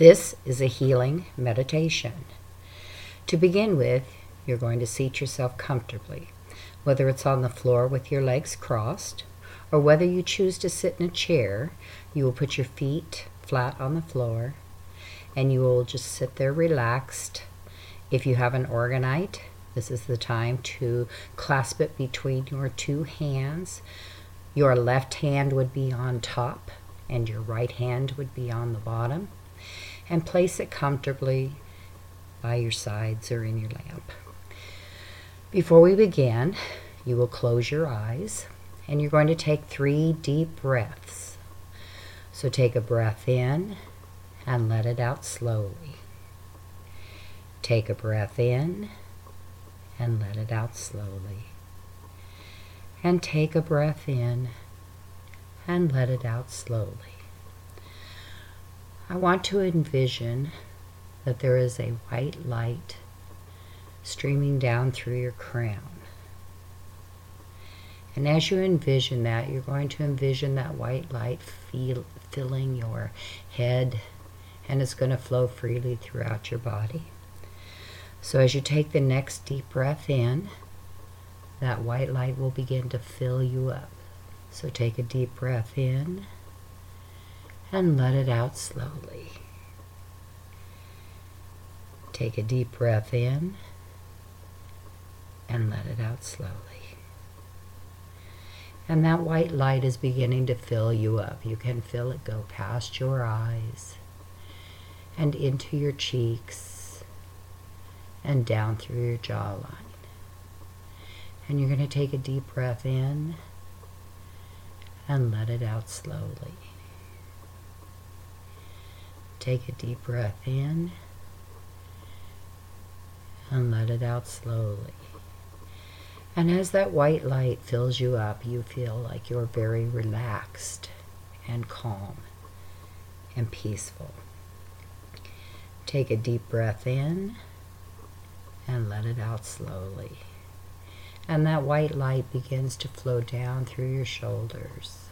This is a healing meditation. To begin with, you're going to seat yourself comfortably, whether it's on the floor with your legs crossed, or whether you choose to sit in a chair, you will put your feet flat on the floor and you will just sit there relaxed. If you have an orgonite, this is the time to clasp it between your two hands. Your left hand would be on top and your right hand would be on the bottom. And place it comfortably by your sides or in your lap. Before we begin, you will close your eyes and you're going to take three deep breaths. So take a breath in and let it out slowly. Take a breath in and let it out slowly. And take a breath in and let it out slowly. I want to envision that there is a white light streaming down through your crown. And as you envision that, you're going to envision that white light feel, filling your head and it's going to flow freely throughout your body. So as you take the next deep breath in, that white light will begin to fill you up. So take a deep breath in and let it out slowly. Take a deep breath in and let it out slowly. And that white light is beginning to fill you up. You can feel it go past your eyes and into your cheeks and down through your jawline. And you're going to take a deep breath in and let it out slowly. Take a deep breath in and let it out slowly. And as that white light fills you up, you feel like you're very relaxed and calm and peaceful. Take a deep breath in and let it out slowly. And that white light begins to flow down through your shoulders.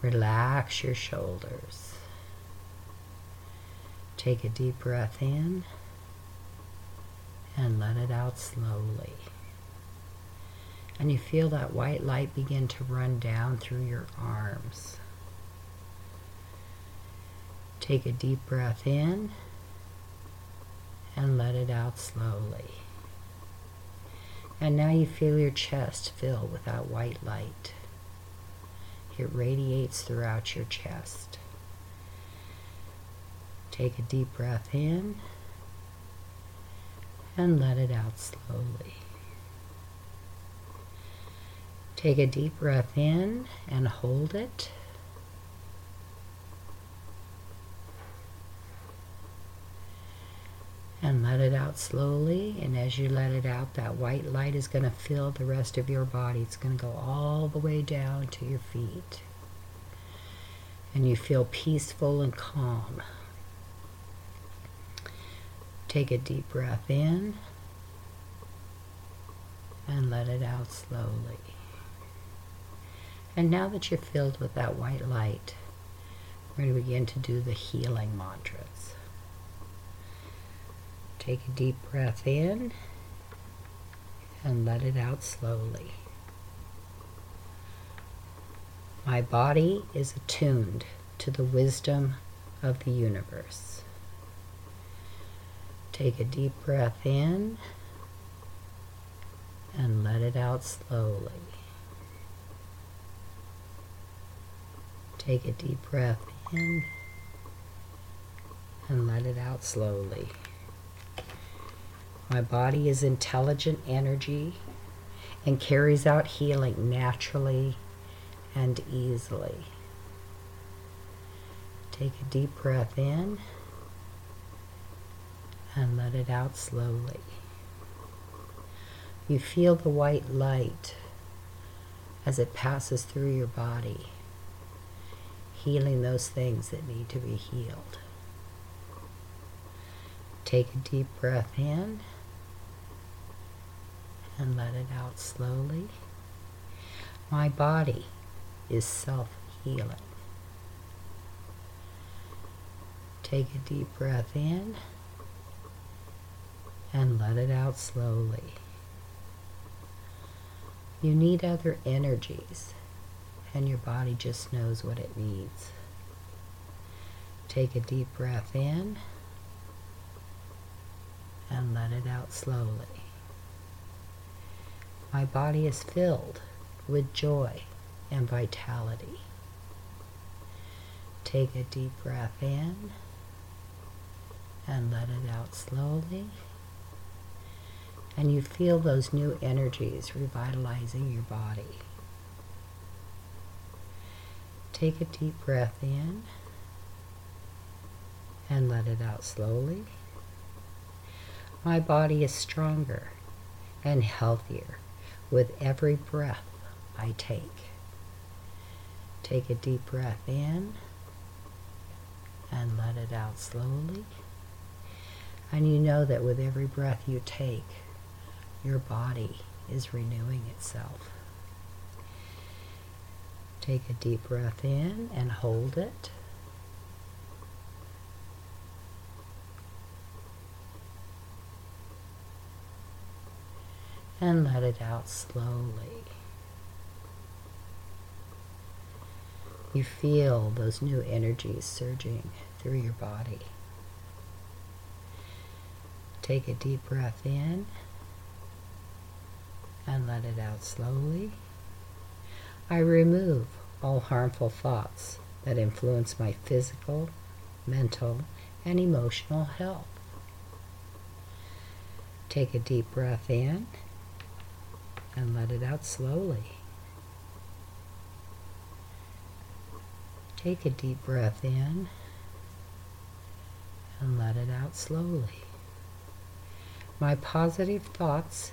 Relax your shoulders. Take a deep breath in and let it out slowly. And you feel that white light begin to run down through your arms. Take a deep breath in and let it out slowly. And now you feel your chest fill with that white light. It radiates throughout your chest. Take a deep breath in and let it out slowly. Take a deep breath in and hold it. and let it out slowly. And as you let it out, that white light is going to fill the rest of your body. It's going to go all the way down to your feet. And you feel peaceful and calm. Take a deep breath in and let it out slowly. And now that you're filled with that white light, we're going to begin to do the healing mantras. Take a deep breath in and let it out slowly. My body is attuned to the wisdom of the universe. Take a deep breath in and let it out slowly. Take a deep breath in and let it out slowly. My body is intelligent energy and carries out healing naturally and easily. Take a deep breath in and let it out slowly. You feel the white light as it passes through your body, healing those things that need to be healed. Take a deep breath in and let it out slowly. My body is self healing. Take a deep breath in and let it out slowly. You need other energies, and your body just knows what it needs. Take a deep breath in and let it out slowly. My body is filled with joy and vitality. Take a deep breath in and let it out slowly. And you feel those new energies revitalizing your body. Take a deep breath in and let it out slowly. My body is stronger and healthier with every breath I take. Take a deep breath in and let it out slowly. And you know that with every breath you take, your body is renewing itself. Take a deep breath in and hold it. And let it out slowly. You feel those new energies surging through your body. Take a deep breath in and let it out slowly. I remove all harmful thoughts that influence my physical, mental, and emotional health. Take a deep breath in and let it out slowly. Take a deep breath in and let it out slowly. My positive thoughts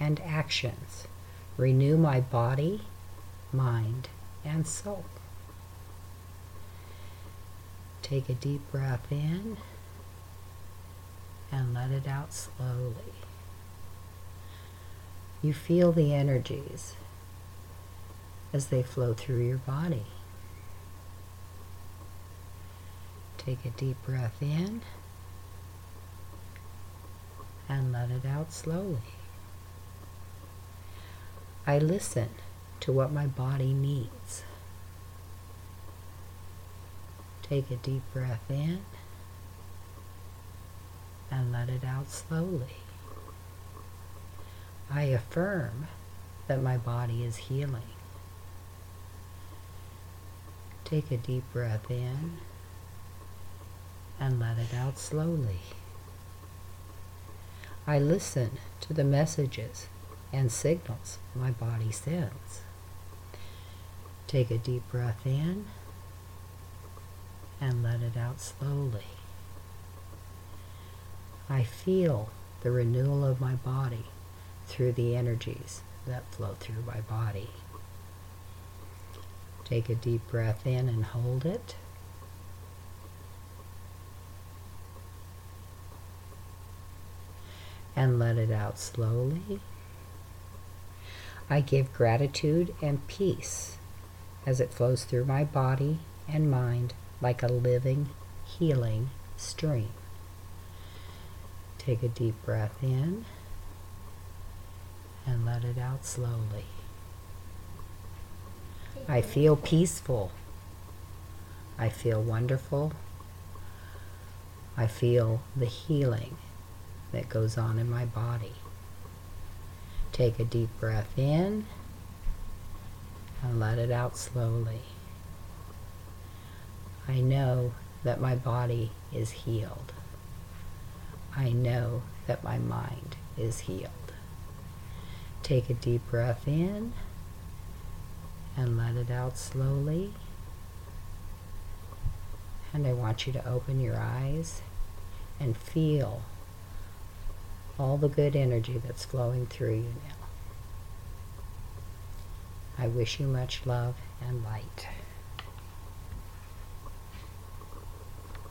and actions renew my body, mind, and soul. Take a deep breath in and let it out slowly. You feel the energies as they flow through your body. Take a deep breath in and let it out slowly. I listen to what my body needs. Take a deep breath in and let it out slowly. I affirm that my body is healing. Take a deep breath in and let it out slowly. I listen to the messages and signals my body sends. Take a deep breath in and let it out slowly. I feel the renewal of my body through the energies that flow through my body. Take a deep breath in and hold it. And let it out slowly. I give gratitude and peace as it flows through my body and mind like a living, healing stream. Take a deep breath in and let it out slowly. I feel peaceful. I feel wonderful. I feel the healing that goes on in my body. Take a deep breath in and let it out slowly. I know that my body is healed. I know that my mind is healed. Take a deep breath in and let it out slowly. And I want you to open your eyes and feel all the good energy that's flowing through you now. I wish you much love and light.